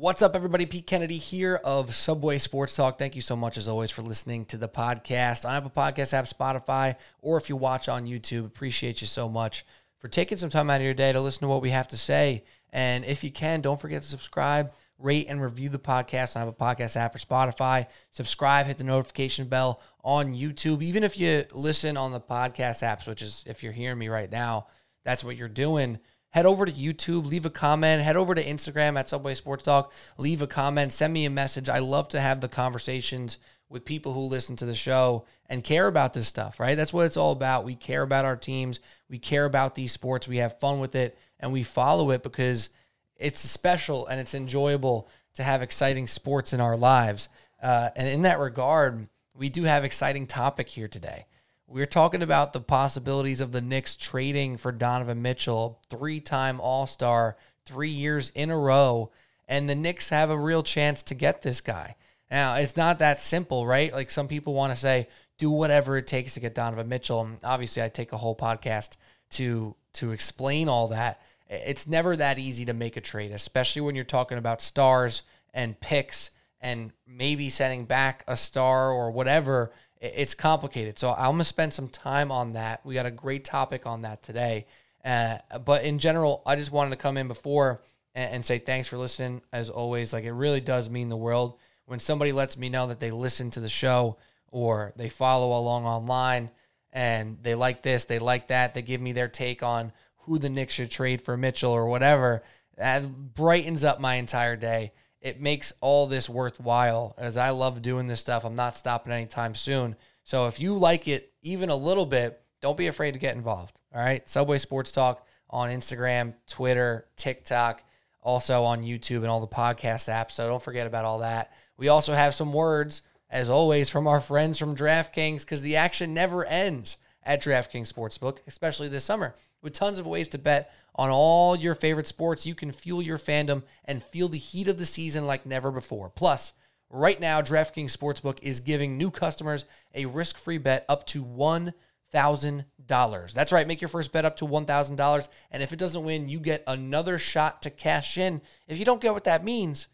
What's up, everybody? Pete Kennedy here of Subway Sports Talk. Thank you so much, as always, for listening to the podcast on Apple Podcast app, Spotify, or if you watch on YouTube. Appreciate you so much for taking some time out of your day to listen to what we have to say. And if you can, don't forget to subscribe, rate, and review the podcast on Apple Podcast app or Spotify. Subscribe, hit the notification bell on YouTube. Even if you listen on the podcast apps, which is if you're hearing me right now, that's what you're doing head over to YouTube, leave a comment, head over to Instagram at Subway Sports Talk, leave a comment, send me a message. I love to have the conversations with people who listen to the show and care about this stuff, right? That's what it's all about. We care about our teams, we care about these sports, we have fun with it, and we follow it because it's special and it's enjoyable to have exciting sports in our lives. Uh, and in that regard, we do have exciting topic here today. We're talking about the possibilities of the Knicks trading for Donovan Mitchell, three time All Star, three years in a row. And the Knicks have a real chance to get this guy. Now, it's not that simple, right? Like some people want to say, do whatever it takes to get Donovan Mitchell. And obviously, I take a whole podcast to to explain all that. It's never that easy to make a trade, especially when you're talking about stars and picks and maybe sending back a star or whatever it's complicated. So I'm to spend some time on that. We got a great topic on that today. Uh, but in general, I just wanted to come in before and, and, say thanks for listening. As always, like it really does mean the world when somebody lets me know that they listen to the show or they follow along online and they like this, they like that, they give me their take on who the Knicks should trade for Mitchell or whatever. That brightens up my entire day it makes all this worthwhile. As I love doing this stuff, I'm not stopping anytime soon. So if you like it even a little bit, don't be afraid to get involved. All right. Subway Sports Talk on Instagram, Twitter, TikTok, also on YouTube and all the podcast apps. So don't forget about all that. We also have some words, as always, from our friends from DraftKings because the action never ends at DraftKings Sportsbook, especially this summer. With tons of ways to bet on all your favorite sports, you can fuel your fandom and feel the heat of the season like never before. Plus, right now, DraftKings Sportsbook is giving new customers a risk free bet up to $1,000. That's right, make your first bet up to $1,000. And if it doesn't win, you get another shot to cash in. If you don't get what that means,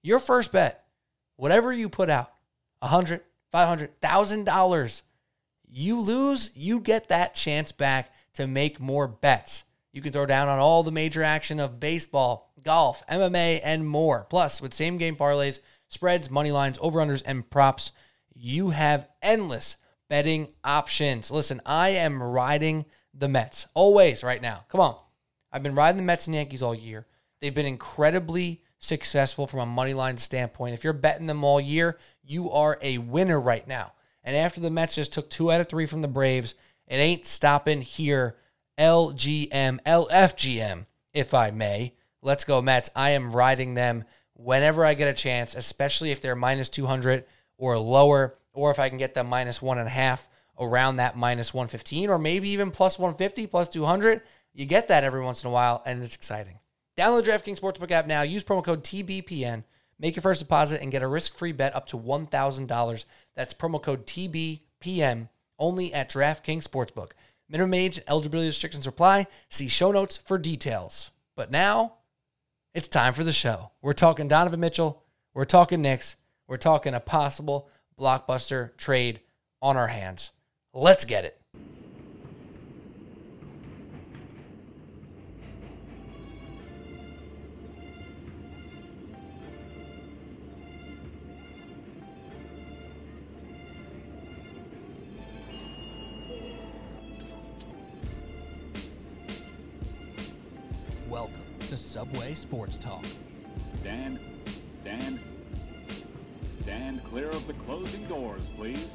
your first bet, whatever you put out, $100, $500, $1,000, you lose, you get that chance back to make more bets. You can throw down on all the major action of baseball, golf, MMA, and more. Plus, with same game parlays, spreads, money lines, over unders, and props, you have endless betting options. Listen, I am riding the Mets always right now. Come on. I've been riding the Mets and Yankees all year. They've been incredibly successful from a money line standpoint. If you're betting them all year, you are a winner right now. And after the Mets just took two out of three from the Braves, it ain't stopping here. LGM, LFGM, if I may. Let's go, Mets. I am riding them whenever I get a chance, especially if they're minus 200 or lower, or if I can get them minus one and a half around that minus 115, or maybe even plus 150, plus 200. You get that every once in a while, and it's exciting. Download DraftKings Sportsbook app now. Use promo code TBPN. Make your first deposit and get a risk free bet up to $1,000. That's promo code TBPN only at DraftKings Sportsbook. Minimum age and eligibility restrictions apply. See show notes for details. But now it's time for the show. We're talking Donovan Mitchell. We're talking Knicks. We're talking a possible blockbuster trade on our hands. Let's get it. Subway Sports Talk. Dan, Dan, Dan, clear of the closing doors, please.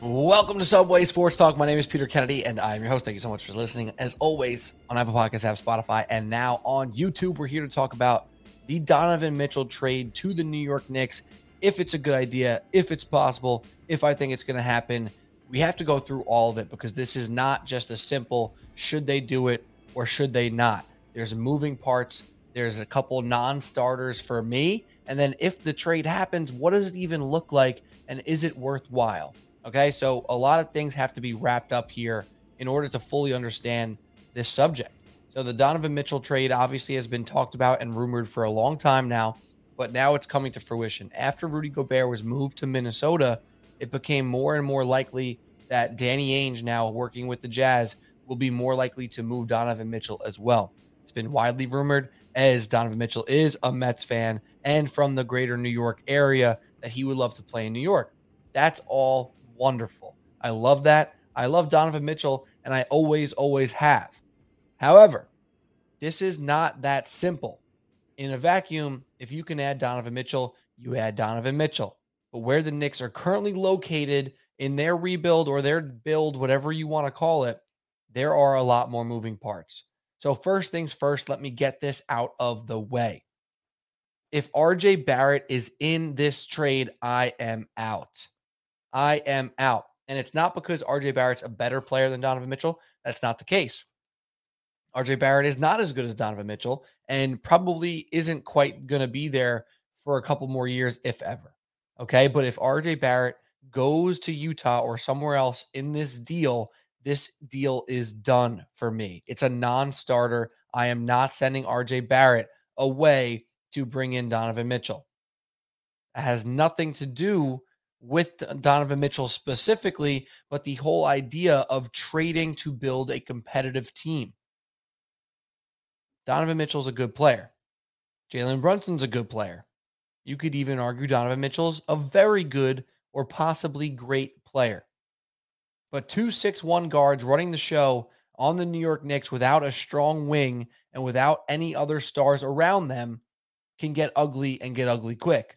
Welcome to Subway Sports Talk. My name is Peter Kennedy, and I'm your host. Thank you so much for listening. As always, on Apple Podcasts, app, Spotify, and now on YouTube, we're here to talk about the Donovan Mitchell trade to the New York Knicks. If it's a good idea, if it's possible, if I think it's going to happen, we have to go through all of it because this is not just a simple should they do it or should they not. There's moving parts, There's a couple non starters for me. And then if the trade happens, what does it even look like? And is it worthwhile? Okay. So a lot of things have to be wrapped up here in order to fully understand this subject. So the Donovan Mitchell trade obviously has been talked about and rumored for a long time now, but now it's coming to fruition. After Rudy Gobert was moved to Minnesota, it became more and more likely that Danny Ainge, now working with the Jazz, will be more likely to move Donovan Mitchell as well. It's been widely rumored, as Donovan Mitchell is a Mets fan and from the greater New York area, that he would love to play in New York. That's all wonderful. I love that. I love Donovan Mitchell, and I always, always have. However, this is not that simple. In a vacuum, if you can add Donovan Mitchell, you add Donovan Mitchell. But where the Knicks are currently located in their rebuild or their build, whatever you want to call it, there are a lot more moving parts. So, first things first, let me get this out of the way. If RJ Barrett is in this trade, I am out. I am out. And it's not because RJ Barrett's a better player than Donovan Mitchell. That's not the case. RJ Barrett is not as good as Donovan Mitchell and probably isn't quite going to be there for a couple more years, if ever. Okay. But if RJ Barrett goes to Utah or somewhere else in this deal, this deal is done for me. It's a non starter. I am not sending RJ Barrett away to bring in Donovan Mitchell. It has nothing to do with Donovan Mitchell specifically, but the whole idea of trading to build a competitive team. Donovan Mitchell's a good player. Jalen Brunson's a good player. You could even argue Donovan Mitchell's a very good or possibly great player. But two six-one guards running the show on the New York Knicks without a strong wing and without any other stars around them can get ugly and get ugly quick.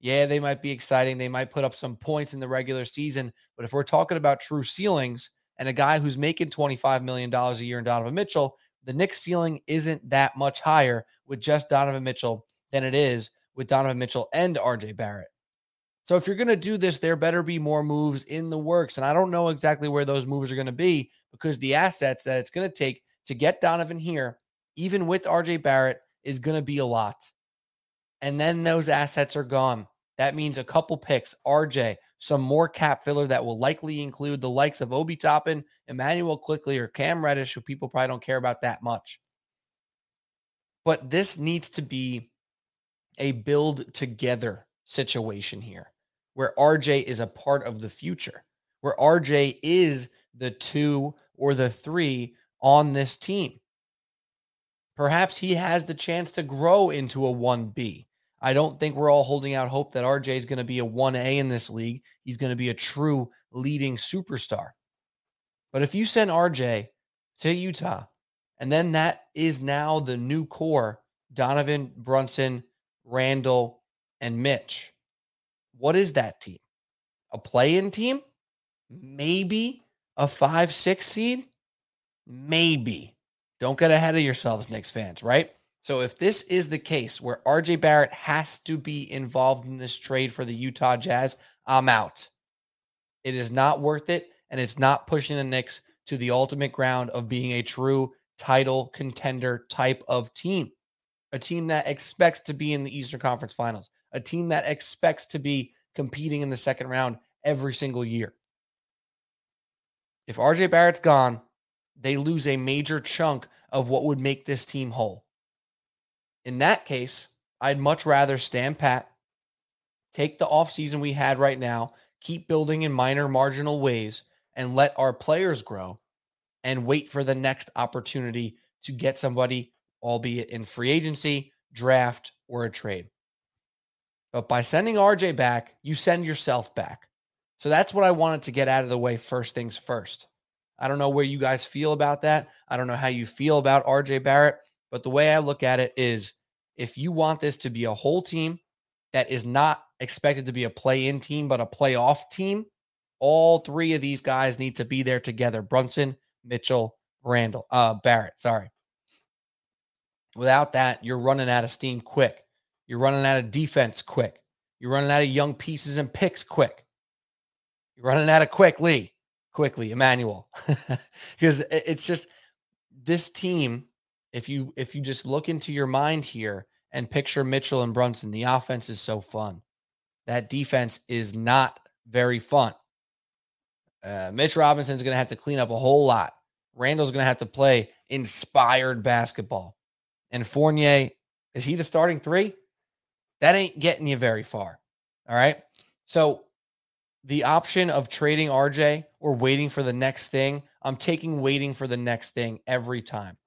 Yeah, they might be exciting. They might put up some points in the regular season. But if we're talking about true ceilings and a guy who's making $25 million a year in Donovan Mitchell, the Knicks ceiling isn't that much higher with just Donovan Mitchell than it is with Donovan Mitchell and RJ Barrett. So if you're going to do this, there better be more moves in the works. And I don't know exactly where those moves are going to be because the assets that it's going to take to get Donovan here, even with RJ Barrett, is going to be a lot. And then those assets are gone. That means a couple picks, RJ, some more cap filler that will likely include the likes of Obi Toppin, Immanuel Quickley, or Cam Reddish, who people probably don't care about that much. But this needs to be a build together situation here where RJ is a part of the future, where RJ is the two or the three on this team. Perhaps he has the chance to grow into a 1B. I don't think we're all holding out hope that RJ is going to be a 1A in this league. He's going to be a true leading superstar. But if you send RJ to Utah, and then that is now the new core Donovan, Brunson, Randle, and Mitch. What is that team? A play in team? Maybe a five, six seed? Maybe. Don't get ahead of yourselves, Knicks fans, right? So if this is the case where RJ Barrett has to be involved in this trade for the Utah Jazz, I'm out. It is not worth it, and it's not pushing the Knicks to the ultimate ground of being a true title contender type of team. A team that expects to be in the Eastern Conference Finals, a team that expects to be competing in the second round every single year. If RJ Barrett's gone, they lose a major chunk of what would make this team whole. In that case, I'd much rather stand pat, take the offseason we had right now, keep building in minor marginal ways, and let our players grow and wait for the next opportunity to get somebody, albeit in free agency, draft, or a trade. But by sending RJ back, you send yourself back. So that's what I wanted to get out of the way first things first. I don't know where you guys feel about that. I don't know how you feel about RJ Barrett, but the way I look at it is if you want this to be a whole team that is not expected to be a play in team, but a playoff team, all three of these guys need to be there together Brunson, Mitchell, Randle, uh, Barrett. Sorry. Without that, you're running out of steam quick. You're running out of defense quick. You're running out of young pieces and picks quick. You're running out of quickly, quickly, Emmanuel. because it's just this team, If you if you just look into your mind here and picture Mitchell and Brunson, the offense is so fun. That defense is not very fun. Uh, Mitch Robinson's going to have to clean up a whole lot. Randle's going to have to play inspired basketball. And Fournier, is he the starting three? That ain't getting you very far. All right. So the option of trading RJ or waiting for the next thing, I'm taking waiting for the next thing every time.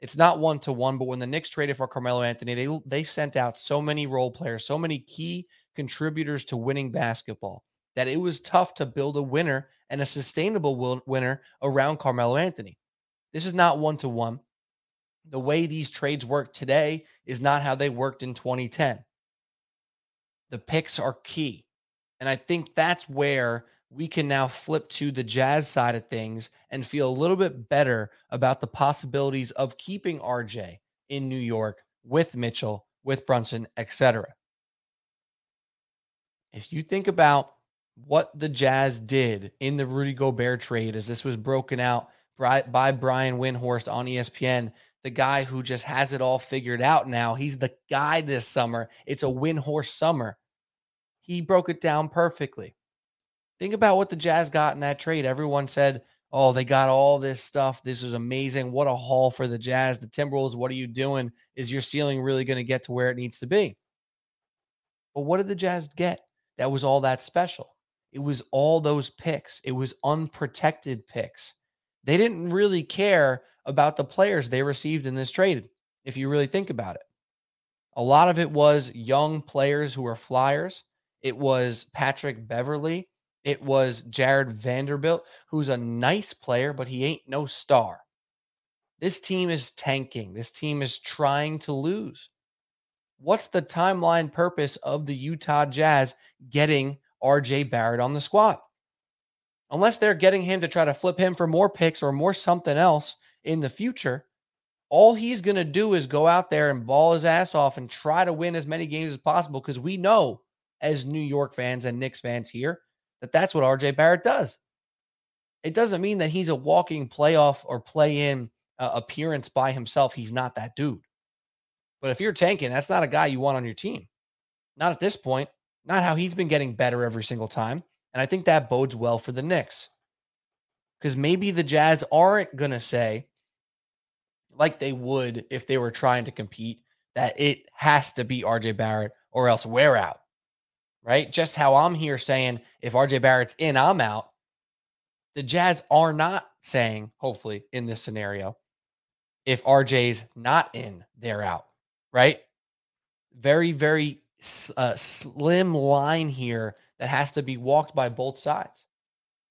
It's not one to one, but when the Knicks traded for Carmelo Anthony, they they sent out so many role players, so many key contributors to winning basketball that it was tough to build a winner and a sustainable winner around Carmelo Anthony. This is not one to one. The way these trades work today is not how they worked in 2010. The picks are key. And I think that's where we can now flip to the Jazz side of things and feel a little bit better about the possibilities of keeping RJ in New York with Mitchell, with Brunson, etc. If you think about what the Jazz did in the Rudy Gobert trade, as this was broken out by Brian Windhorst on ESPN, the guy who just has it all figured out now. He's the guy this summer. It's a Windhorst summer. He broke it down perfectly. Think about what the Jazz got in that trade. Everyone said, oh, they got all this stuff. This is amazing. What a haul for the Jazz. The Timberwolves, what are you doing? Is your ceiling really going to get to where it needs to be? But what did the Jazz get that was all that special? It was all those picks, it was unprotected picks. They didn't really care about the players they received in this trade, if you really think about it. A lot of it was young players who were flyers. It was Patrick Beverley it was Jarred Vanderbilt, who's a nice player, but he ain't no star. This team is tanking. This team is trying to lose. What's the timeline purpose of the Utah Jazz getting RJ Barrett on the squad? Unless they're getting him to try to flip him for more picks or more something else in the future, all he's going to do is go out there and ball his ass off and try to win as many games as possible because we know as New York fans and Knicks fans here that that's what RJ Barrett does. It doesn't mean that he's a walking playoff or play in uh, appearance by himself. He's not that dude. But if you're tanking, that's not a guy you want on your team. Not at this point. Not how he's been getting better every single time. And I think that bodes well for the Knicks. Because maybe the Jazz aren't going to say, like they would if they were trying to compete, that it has to be RJ Barrett or else we're out right? Just how I'm here saying if RJ Barrett's in, I'm out. The Jazz are not saying, hopefully, in this scenario, if RJ's not in, they're out, right? Very, very uh, slim line here that has to be walked by both sides.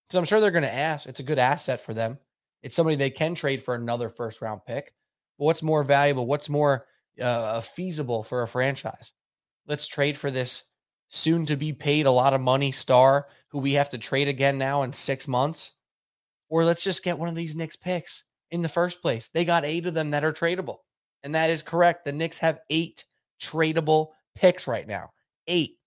Because I'm sure they're going to ask. It's a good asset for them. It's somebody they can trade for another first round pick. But what's more valuable? What's more uh, feasible for a franchise? Let's trade for this soon to be paid a lot of money star who we have to trade again now in six months. Or let's just get one of these Knicks picks in the first place. They got eight of them that are tradable. And that is correct. The Knicks have eight tradable picks right now. Eight.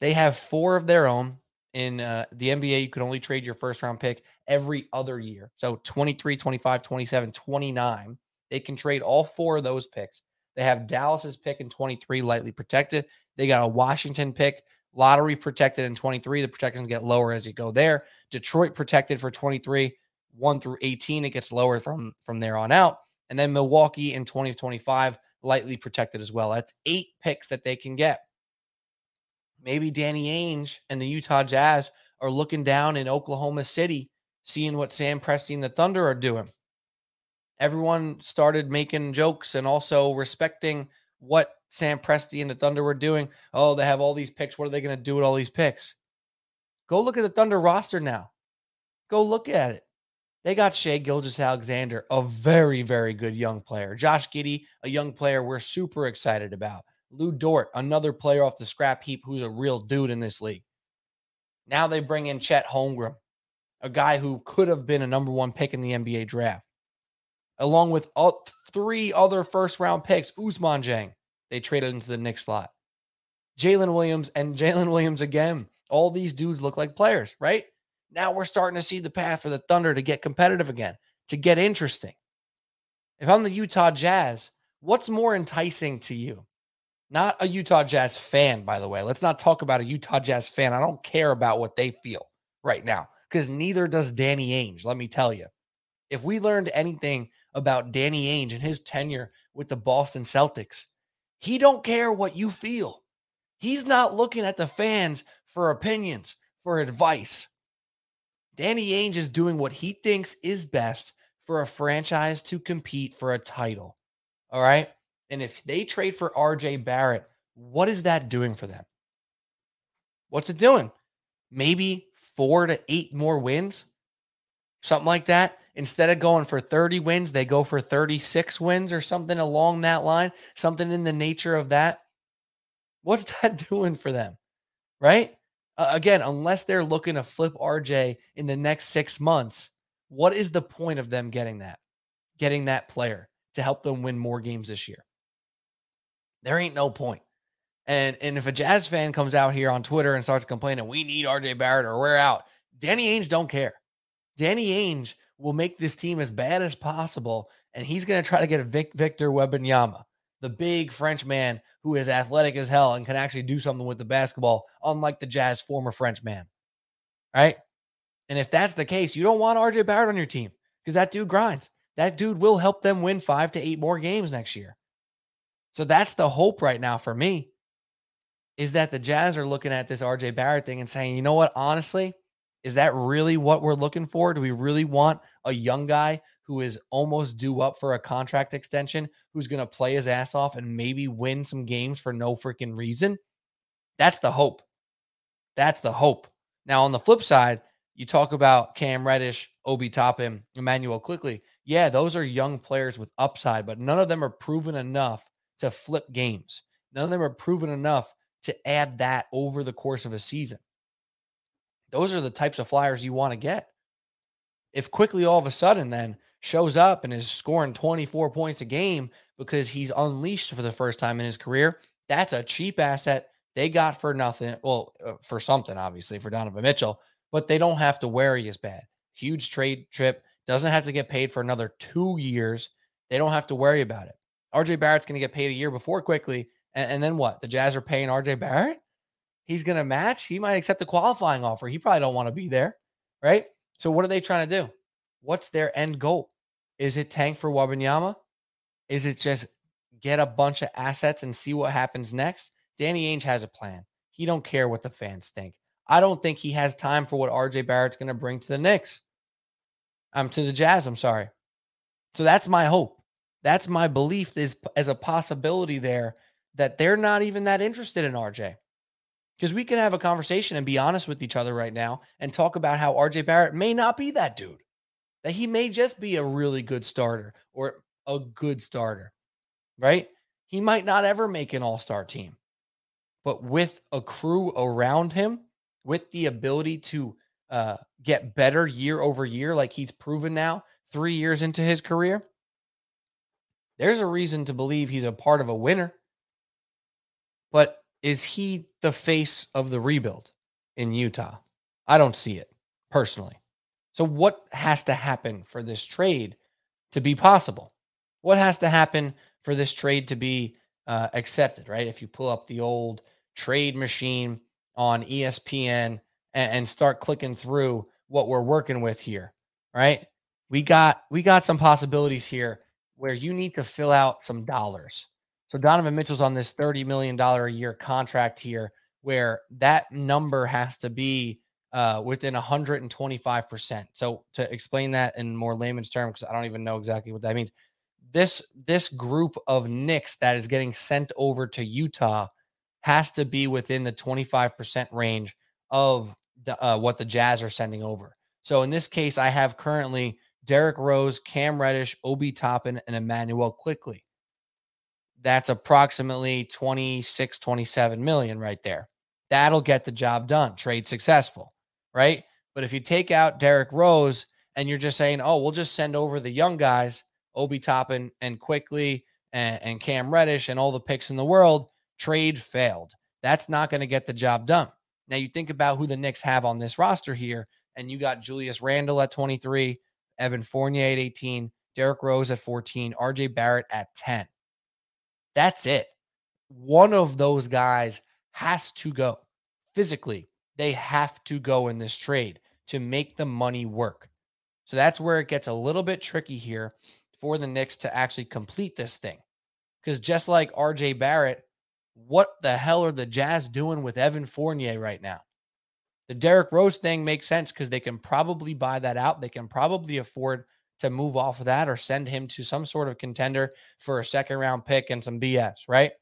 They have four of their own. In uh, the NBA, you can only trade your first round pick every other year. So 23, 25, 27, 29. They can trade all four of those picks. They have Dallas's pick in 23 lightly protected. They got a Washington pick, lottery protected in 23. The protections get lower as you go there. Detroit protected for 23, 1 through 18. It gets lower from from there on out. And then Milwaukee in 2025, lightly protected as well. That's eight picks that they can get. Maybe Danny Ainge and the Utah Jazz are looking down in Oklahoma City, seeing what Sam Presti and the Thunder are doing. Everyone started making jokes and also respecting what Sam Presti and the Thunder were doing. Oh, they have all these picks. What are they going to do with all these picks? Go look at the Thunder roster now. Go look at it. They got Shai Gilgeous-Alexander, a very, very good young player. Josh Giddey, a young player we're super excited about. Lu Dort, another player off the scrap heap who's a real dude in this league. Now they bring in Chet Holmgren, a guy who could have been a number one pick in the NBA draft, along with all, three other first round picks. Ousmane Dieng, they traded into the next slot. Jalen Williams and Jalen Williams again. All these dudes look like players, right? Now we're starting to see the path for the Thunder to get competitive again, to get interesting. If I'm the Utah Jazz, what's more enticing to you? Not a Utah Jazz fan, by the way. Let's not talk about a Utah Jazz fan. I don't care about what they feel right now because neither does Danny Ainge, let me tell you. If we learned anything about Danny Ainge and his tenure with the Boston Celtics, he don't care what you feel. He's not looking at the fans for opinions, for advice. Danny Ainge is doing what he thinks is best for a franchise to compete for a title. All right. And if they trade for RJ Barrett, what is that doing for them? What's it doing? Maybe four to eight more wins, something like that. Instead of going for 30 wins, they go for 36 wins or something along that line, something in the nature of that. What's that doing for them? Right? Uh, again, unless they're looking to flip RJ in the next six months, what is the point of them getting that? Getting that player to help them win more games this year? There ain't no point. And and if a Jazz fan comes out here on Twitter and starts complaining, we need RJ Barrett or we're out, Danny Ainge don't care. Danny Ainge will make this team as bad as possible, and he's going to try to get a Vic, Victor Wembanyama, the big French man who is athletic as hell and can actually do something with the basketball, unlike the Jazz former French man. Right? And if that's the case, you don't want RJ Barrett on your team because that dude grinds. That dude will help them win five to eight more games next year. So that's the hope right now for me is that the Jazz are looking at this RJ Barrett thing and saying, you know what, honestly, is that really what we're looking for? Do we really want a young guy who is almost due up for a contract extension, who's going to play his ass off and maybe win some games for no freaking reason? That's the hope. That's the hope. Now, on the flip side, you talk about Cam Reddish, Obi Toppin, Immanuel Quickley. Yeah, those are young players with upside, but none of them are proven enough to flip games. None of them are proven enough to add that over the course of a season. Those are the types of flyers you want to get. If Quickley all of a sudden then shows up and is scoring 24 points a game because he's unleashed for the first time in his career, that's a cheap asset they got for nothing. Well, uh, for something, obviously, for Donovan Mitchell, but they don't have to worry as bad. Huge trade trip, doesn't have to get paid for another two years. They don't have to worry about it. RJ Barrett's going to get paid a year before Quickley. And, and, then what? The Jazz are paying RJ Barrett? He's going to match? He might accept a qualifying offer. He probably don't want to be there. Right. So what are they trying to do? What's their end goal? Is it tank for Wembanyama? Is it just get a bunch of assets and see what happens next? Danny Ainge has a plan. He don't care what the fans think. I don't think he has time for what RJ Barrett's going to bring to the Knicks. I'm um, to the Jazz. I'm sorry. So that's my hope. That's my belief is as a possibility there that they're not even that interested in RJ. Because we can have a conversation and be honest with each other right now and talk about how RJ Barrett may not be that dude, that he may just be a really good starter or a good starter, right? He might not ever make an all star team. But with a crew around him, with the ability to uh, get better year over year, like he's proven now, three years into his career, there's a reason to believe he's a part of a winner. But is he the face of the rebuild in Utah? I don't see it personally. So, what has to happen for this trade to be possible? What has to happen for this trade to be uh, accepted, right? If you pull up the old trade machine on ESPN and, and start clicking through what we're working with here, right? We got we got some possibilities here where you need to fill out some dollars. So Donovan Mitchell's on this $30 million a year contract here where that number has to be uh, within 125%. So to explain that in more layman's terms, because I don't even know exactly what that means. This this group of Knicks that is getting sent over to Utah has to be within the 25% range of the, uh, what the Jazz are sending over. So in this case, I have currently Derrick Rose, Cam Reddish, Obi Toppin, and Immanuel Quickley. That's approximately 26, 27 million right there. That'll get the job done. Trade successful, right? But if you take out Derrick Rose and you're just saying, oh, we'll just send over the young guys, Obi Toppin and Quickley and, and Cam Reddish and all the picks in the world, trade failed. That's not going to get the job done. Now you think about who the Knicks have on this roster here, and you got Julius Randle at 23, Evan Fournier at 18, Derrick Rose at 14, RJ Barrett at 10. That's it. One of those guys has to go physically. They have to go in this trade to make the money work. So that's where it gets a little bit tricky here for the Knicks to actually complete this thing. Because just like RJ Barrett, what the hell are the Jazz doing with Evan Fournier right now? The Derrick Rose thing makes sense because they can probably buy that out. They can probably afford to move off of that or send him to some sort of contender for a second round pick and some BS, right?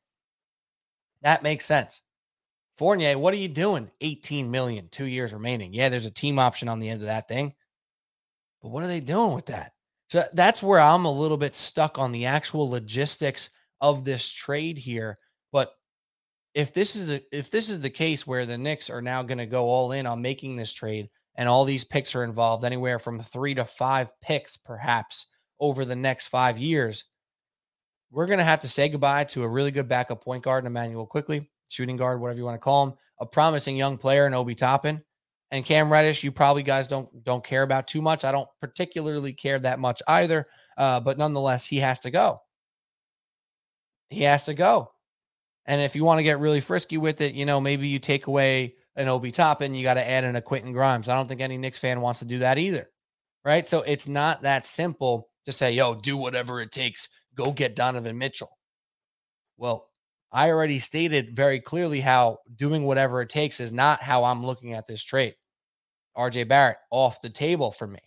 That makes sense. Fournier, what are you doing? 18 million, two years remaining. Yeah, there's a team option on the end of that thing. But what are they doing with that? So that's where I'm a little bit stuck on the actual logistics of this trade here. But if this is a, if this is the case where the Knicks are now going to go all in on making this trade and all these picks are involved, anywhere from three to five picks perhaps over the next five years, we're going to have to say goodbye to a really good backup point guard, Immanuel Quickley, shooting guard, whatever you want to call him, a promising young player in Obi Toppin. And Cam Reddish, you probably guys don't don't care about too much. I don't particularly care that much either, uh, but nonetheless, he has to go. He has to go. And if you want to get really frisky with it, you know, maybe you take away an Obi Toppin, you got to add in a Quentin Grimes. I don't think any Knicks fan wants to do that either. Right. So it's not that simple to say, yo, do whatever it takes, go get Donovan Mitchell. Well, I already stated very clearly how doing whatever it takes is not how I'm looking at this trade. RJ Barrett off the table for me,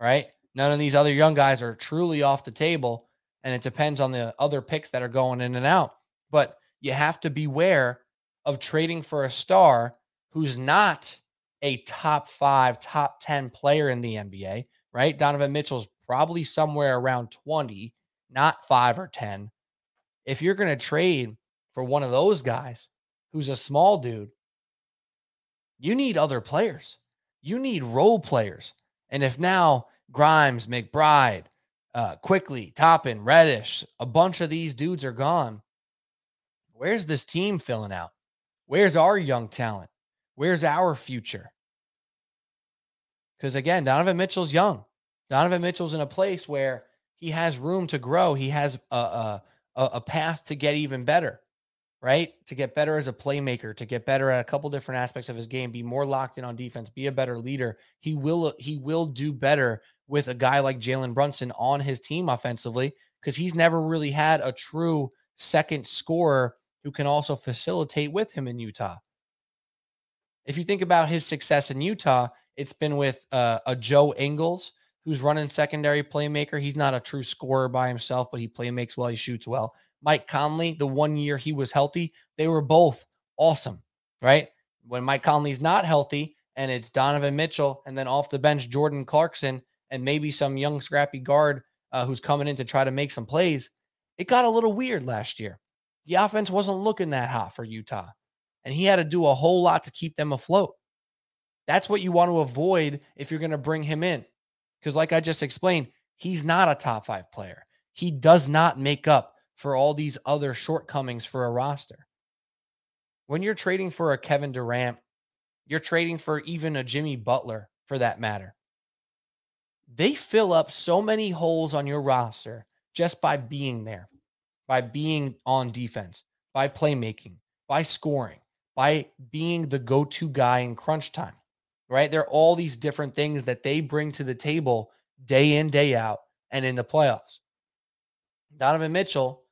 right? None of these other young guys are truly off the table, and it depends on the other picks that are going in and out. But you have to beware of trading for a star who's not a top five, top 10 player in the NBA, right? Donovan Mitchell's probably somewhere around 20, not five or 10 if you're going to trade for one of those guys who's a small dude, you need other players. You need role players. And if now Grimes, McBride, uh, Quickley, Toppin, Reddish, a bunch of these dudes are gone, where's this team filling out? Where's our young talent? Where's our future? Because again, Donovan Mitchell's young. Donovan Mitchell's in a place where he has room to grow. He has a, a a, path to get even better, right? To get better as a playmaker, to get better at a couple different aspects of his game, be more locked in on defense, be a better leader. He will he will do better with a guy like Jalen Brunson on his team offensively because he's never really had a true second scorer who can also facilitate with him in Utah. If you think about his success in Utah, it's been with uh, a Joe Ingles who's running secondary playmaker. He's not a true scorer by himself, but he play makes well. He shoots well. Mike Conley, the one year he was healthy, they were both awesome, right? When Mike Conley's not healthy and it's Donovan Mitchell and then off the bench, Jordan Clarkson and maybe some young scrappy guard uh, who's coming in to try to make some plays, it got a little weird last year. The offense wasn't looking that hot for Utah, and he had to do a whole lot to keep them afloat. That's what you want to avoid if you're going to bring him in. Because, like I just explained, he's not a top five player. He does not make up for all these other shortcomings for a roster. When you're trading for a Kevin Durant, you're trading for even a Jimmy Butler for that matter. They fill up so many holes on your roster just by being there, by being on defense, by playmaking, by scoring, by being the go to guy in crunch time right? There are all these different things that they bring to the table day in, day out, and in the playoffs. Donovan Mitchell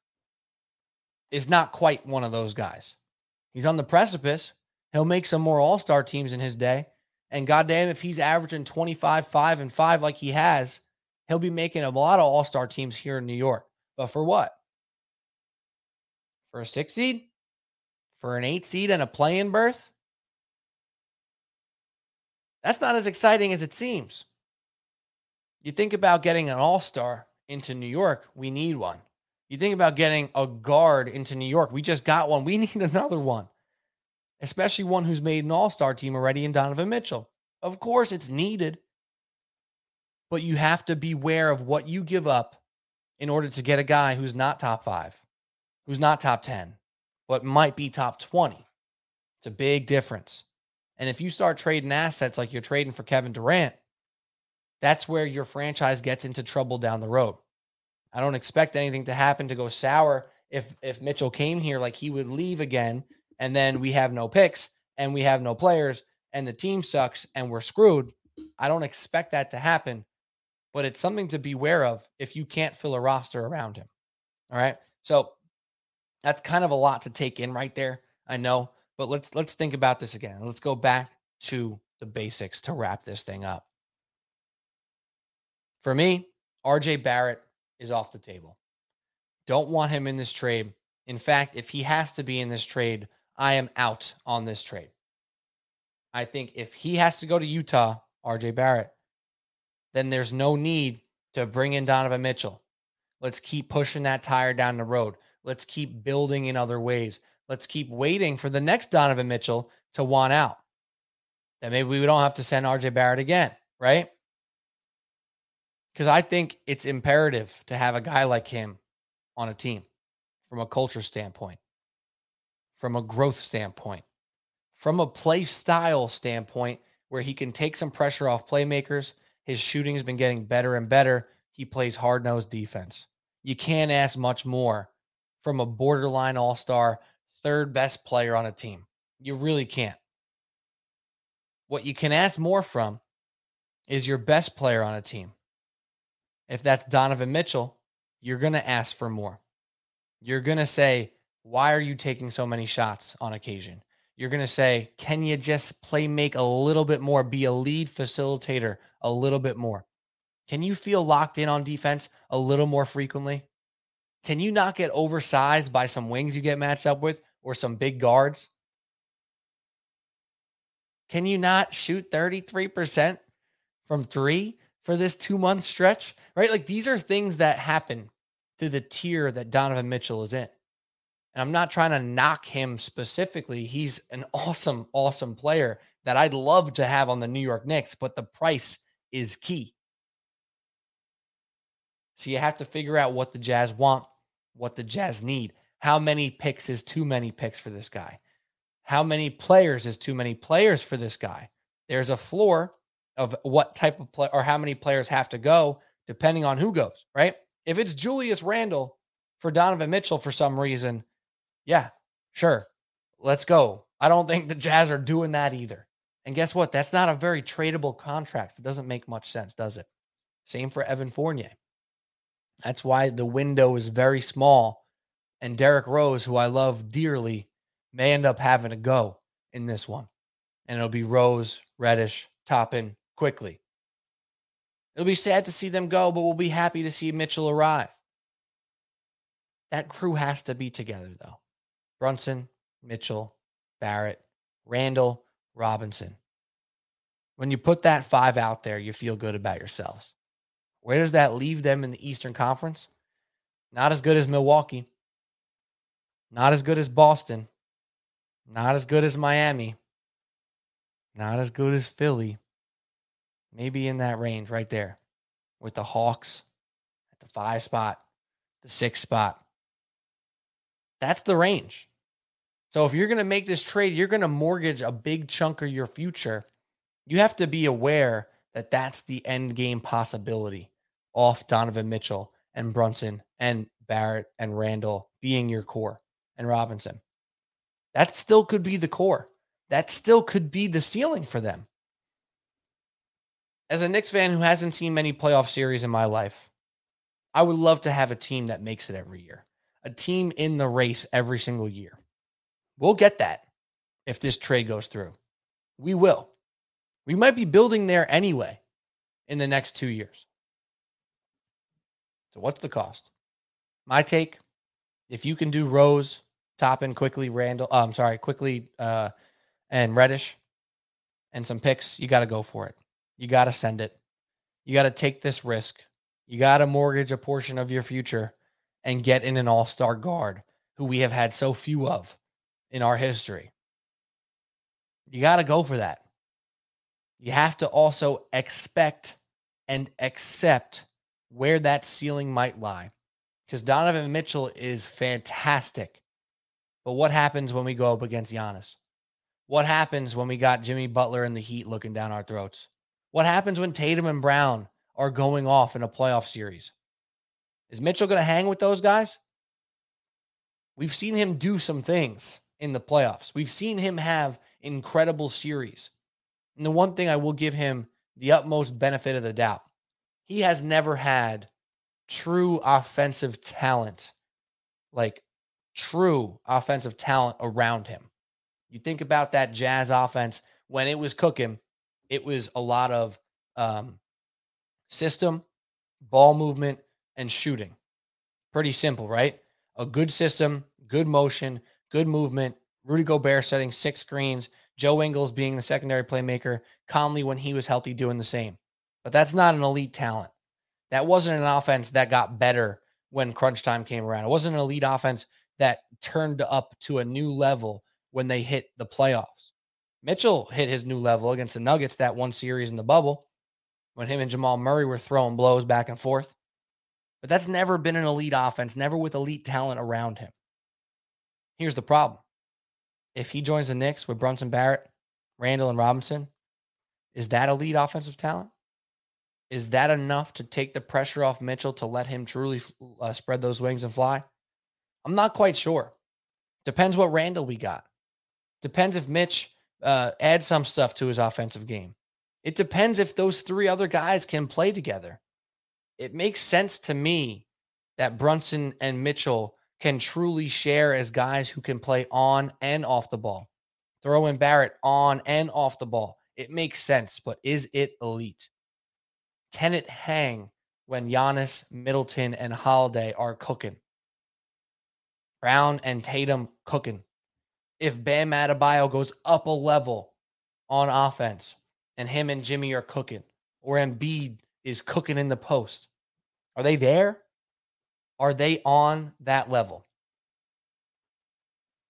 is not quite one of those guys. He's on the precipice. He'll make some more all star teams in his day. And goddamn, if he's averaging 25, 5, and 5 like he has, he'll be making a lot of all star teams here in New York. But for what? For a six seed? For an eight seed and a play in berth? That's not as exciting as it seems. You think about getting an all star into New York, we need one. You think about getting a guard into New York, we just got one. We need another one, especially one who's made an all star team already in Donovan Mitchell. Of course, it's needed, but you have to beware of what you give up in order to get a guy who's not top five, who's not top 10, but might be top 20. It's a big difference. And if you start trading assets like you're trading for Kevin Durant, that's where your franchise gets into trouble down the road. I don't expect anything to happen to go sour if if Mitchell came here like he would leave again and then we have no picks and we have no players and the team sucks and we're screwed. I don't expect that to happen, but it's something to beware of if you can't fill a roster around him. All right? So that's kind of a lot to take in right there. I know, but let's let's think about this again. Let's go back to the basics to wrap this thing up. For me, RJ Barrett is off the table. Don't want him in this trade. In fact, if he has to be in this trade, I am out on this trade. I think if he has to go to Utah, RJ Barrett, then there's no need to bring in Donovan Mitchell. Let's keep pushing that tire down the road. Let's keep building in other ways. Let's keep waiting for the next Donovan Mitchell to want out. Then maybe we don't have to send RJ Barrett again, right? Because I think it's imperative to have a guy like him on a team from a culture standpoint, from a growth standpoint, from a play style standpoint, where he can take some pressure off playmakers. His shooting has been getting better and better. He plays hard nosed defense. You can't ask much more from a borderline all star, third best player on a team. You really can't. What you can ask more from is your best player on a team. If that's Donovan Mitchell, you're going to ask for more. You're going to say, Why are you taking so many shots on occasion? You're going to say, Can you just play make a little bit more, be a lead facilitator a little bit more? Can you feel locked in on defense a little more frequently? Can you not get oversized by some wings you get matched up with or some big guards? Can you not shoot 33% from three for this two month stretch? Right? Like these are things that happen to the tier that Donovan Mitchell is in. And I'm not trying to knock him specifically. He's an awesome, awesome player that I'd love to have on the New York Knicks, but the price is key. So you have to figure out what the Jazz want what the Jazz need. How many picks is too many picks for this guy? How many players is too many players for this guy? There's a floor of what type of play or how many players have to go depending on who goes, right? If it's Julius Randle for Donovan Mitchell for some reason, yeah, sure. Let's go. I don't think the Jazz are doing that either. And guess what? That's not a very tradable contract. It doesn't make much sense, does it? Same for Evan Fournier. That's why the window is very small. And Derrick Rose, who I love dearly, may end up having to go in this one. And it'll be Rose, Reddish, Toppin Quickley. It'll be sad to see them go, but we'll be happy to see Mitchell arrive. That crew has to be together, though. Brunson, Mitchell, Barrett, Randle, Robinson. When you put that five out there, you feel good about yourselves. Where does that leave them in the Eastern Conference? Not as good as Milwaukee. Not as good as Boston. Not as good as Miami. Not as good as Philly. Maybe in that range right there with the Hawks at the five spot, the six spot. That's the range. So if you're going to make this trade, you're going to mortgage a big chunk of your future. You have to be aware that that's the end game possibility off Donovan Mitchell and Brunson and Barrett and Randle being your core and Robinson. That still could be the core. That still could be the ceiling for them. As a Knicks fan who hasn't seen many playoff series in my life, I would love to have a team that makes it every year, a team in the race every single year. We'll get that if this trade goes through. We will. We might be building there anyway in the next two years. So what's the cost? My take, if you can do Rose, Toppin Quickley, Randle, uh, I'm sorry, Quickley uh, and Reddish and some picks, you got to go for it. You got to send it. You got to take this risk. You got to mortgage a portion of your future and get in an all star guard who we have had so few of in our history. You got to go for that. You have to also expect and accept where that ceiling might lie. Because Donovan Mitchell is fantastic. But what happens when we go up against Giannis? What happens when we got Jimmy Butler and the Heat looking down our throats? What happens when Tatum and Brown are going off in a playoff series. Is Mitchell going to hang with those guys? We've seen him do some things in the playoffs. We've seen him have incredible series. And the one thing I will give him the utmost benefit of the doubt, he has never had true offensive talent, like true offensive talent around him. You think about that Jazz offense when it was cooking, it was a lot of um, system, ball movement, and shooting. Pretty simple, right? A good system, good motion, good movement. Rudy Gobert setting six screens, Joe Ingles being the secondary playmaker, Conley when he was healthy doing the same. But that's not an elite talent. That wasn't an offense that got better when crunch time came around. It wasn't an elite offense that turned up to a new level when they hit the playoffs. Mitchell hit his new level against the Nuggets that one series in the bubble when him and Jamal Murray were throwing blows back and forth. But that's never been an elite offense, never with elite talent around him. Here's the problem. If he joins the Knicks with Brunson Barrett, Randle, and Robinson, is that elite offensive talent? Is that enough to take the pressure off Mitchell to let him truly uh, spread those wings and fly? I'm not quite sure. Depends what Randle we got. Depends if Mitch uh, adds some stuff to his offensive game. It depends if those three other guys can play together. It makes sense to me that Brunson and Mitchell can truly share as guys who can play on and off the ball. Throw in Barrett on and off the ball. It makes sense, but is it elite? Can it hang when Giannis, Middleton, and Holiday are cooking? Brown and Tatum cooking. If Bam Adebayo goes up a level on offense and him and Jimmy are cooking, or Embiid is cooking in the post, are they there? Are they on that level?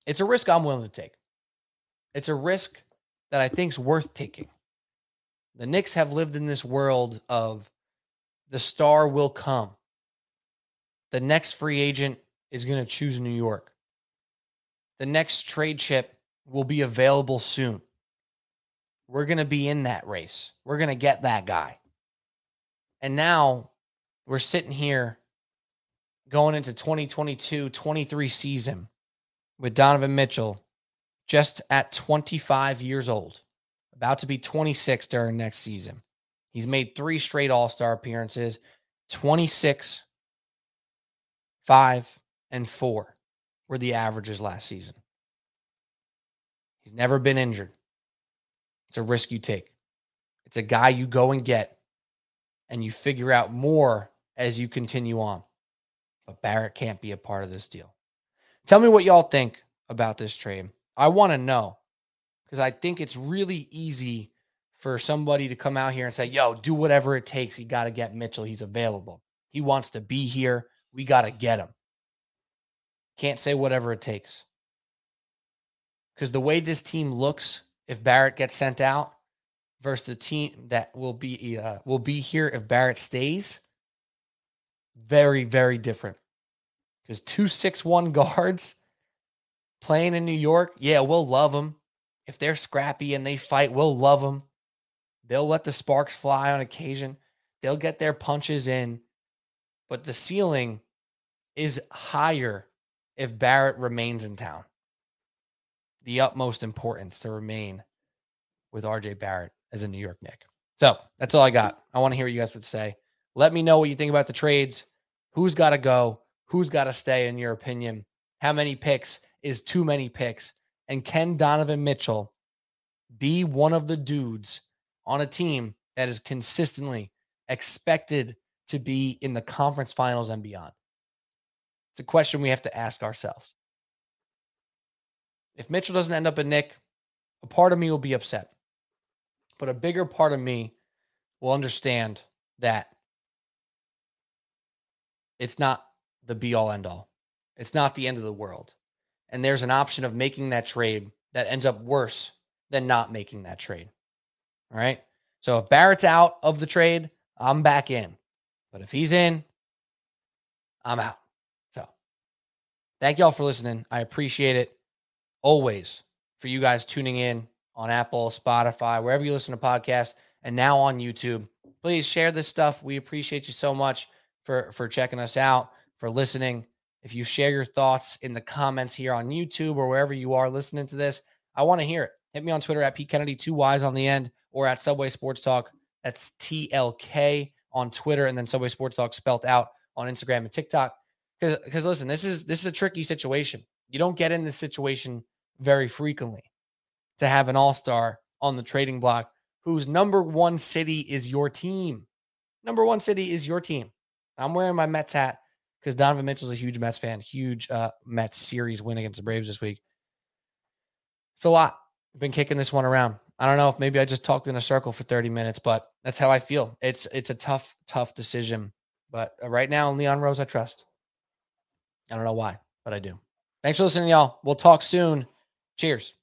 It's a risk I'm willing to take. It's a risk that I think is worth taking. The Knicks have lived in this world of the star will come. The next free agent is going to choose New York. The next trade chip will be available soon. We're going to be in that race. We're going to get that guy. And now we're sitting here going into 2022 23 season with Donovan Mitchell just at 25 years old, about to be 26 during next season. He's made three straight All Star appearances 26, 5, and 4 were the averages last season. He's never been injured. It's a risk you take. It's a guy you go and get, and you figure out more as you continue on. But Barrett can't be a part of this deal. Tell me what y'all think about this trade. I want to know because I think it's really easy for somebody to come out here and say, yo, do whatever it takes. You got to get Mitchell. He's available. He wants to be here. We got to get him. Can't say whatever it takes. Because the way this team looks, if Barrett gets sent out versus the team that will be uh, will be here if Barrett stays, very, very different. Because two six one guards playing in New York, yeah, we'll love them. If they're scrappy and they fight, we'll love them. They'll let the sparks fly on occasion. They'll get their punches in. But the ceiling is higher if Barrett remains in town. The utmost importance to remain with RJ Barrett as a New York Knick. So that's all I got. I want to hear what you guys would say. Let me know what you think about the trades. Who's got to go? Who's got to stay, in your opinion? How many picks is too many picks? And can Donovan Mitchell be one of the dudes on a team that is consistently expected to be in the conference finals and beyond? It's a question we have to ask ourselves. If Mitchell doesn't end up a Knick, a part of me will be upset. But a bigger part of me will understand that it's not the be all end all. It's not the end of the world. And there's an option of making that trade that ends up worse than not making that trade. All right. So if Barrett's out of the trade, I'm back in. But if he's in, I'm out. So thank y'all for listening. I appreciate it always for you guys tuning in on Apple, Spotify, wherever you listen to podcasts, and now on YouTube. please share this stuff. We appreciate you so much for for checking us out, for listening. If you share your thoughts in the comments here on YouTube or wherever you are listening to this, I want to hear it. Hit me on Twitter at Pete Kennedy, two Y's on the end, or at Subway Sports Talk. That's TLK on Twitter, and then Subway Sports Talk spelt out on Instagram and TikTok. Because listen, this is this is a tricky situation. You don't get in this situation very frequently to have an all-star on the trading block whose number one city is your team. Number one city is your team. I'm wearing my Mets hat because Donovan Mitchell's a huge Mets fan, huge uh, Mets series win against the Braves this week. It's a lot. I've been kicking this one around. I don't know if maybe I just talked in a circle for 30 minutes, but that's how I feel. It's it's a tough, tough decision. But uh, right now, Leon Rose, I trust. I don't know why, but I do. Thanks for listening, y'all. We'll talk soon. Cheers.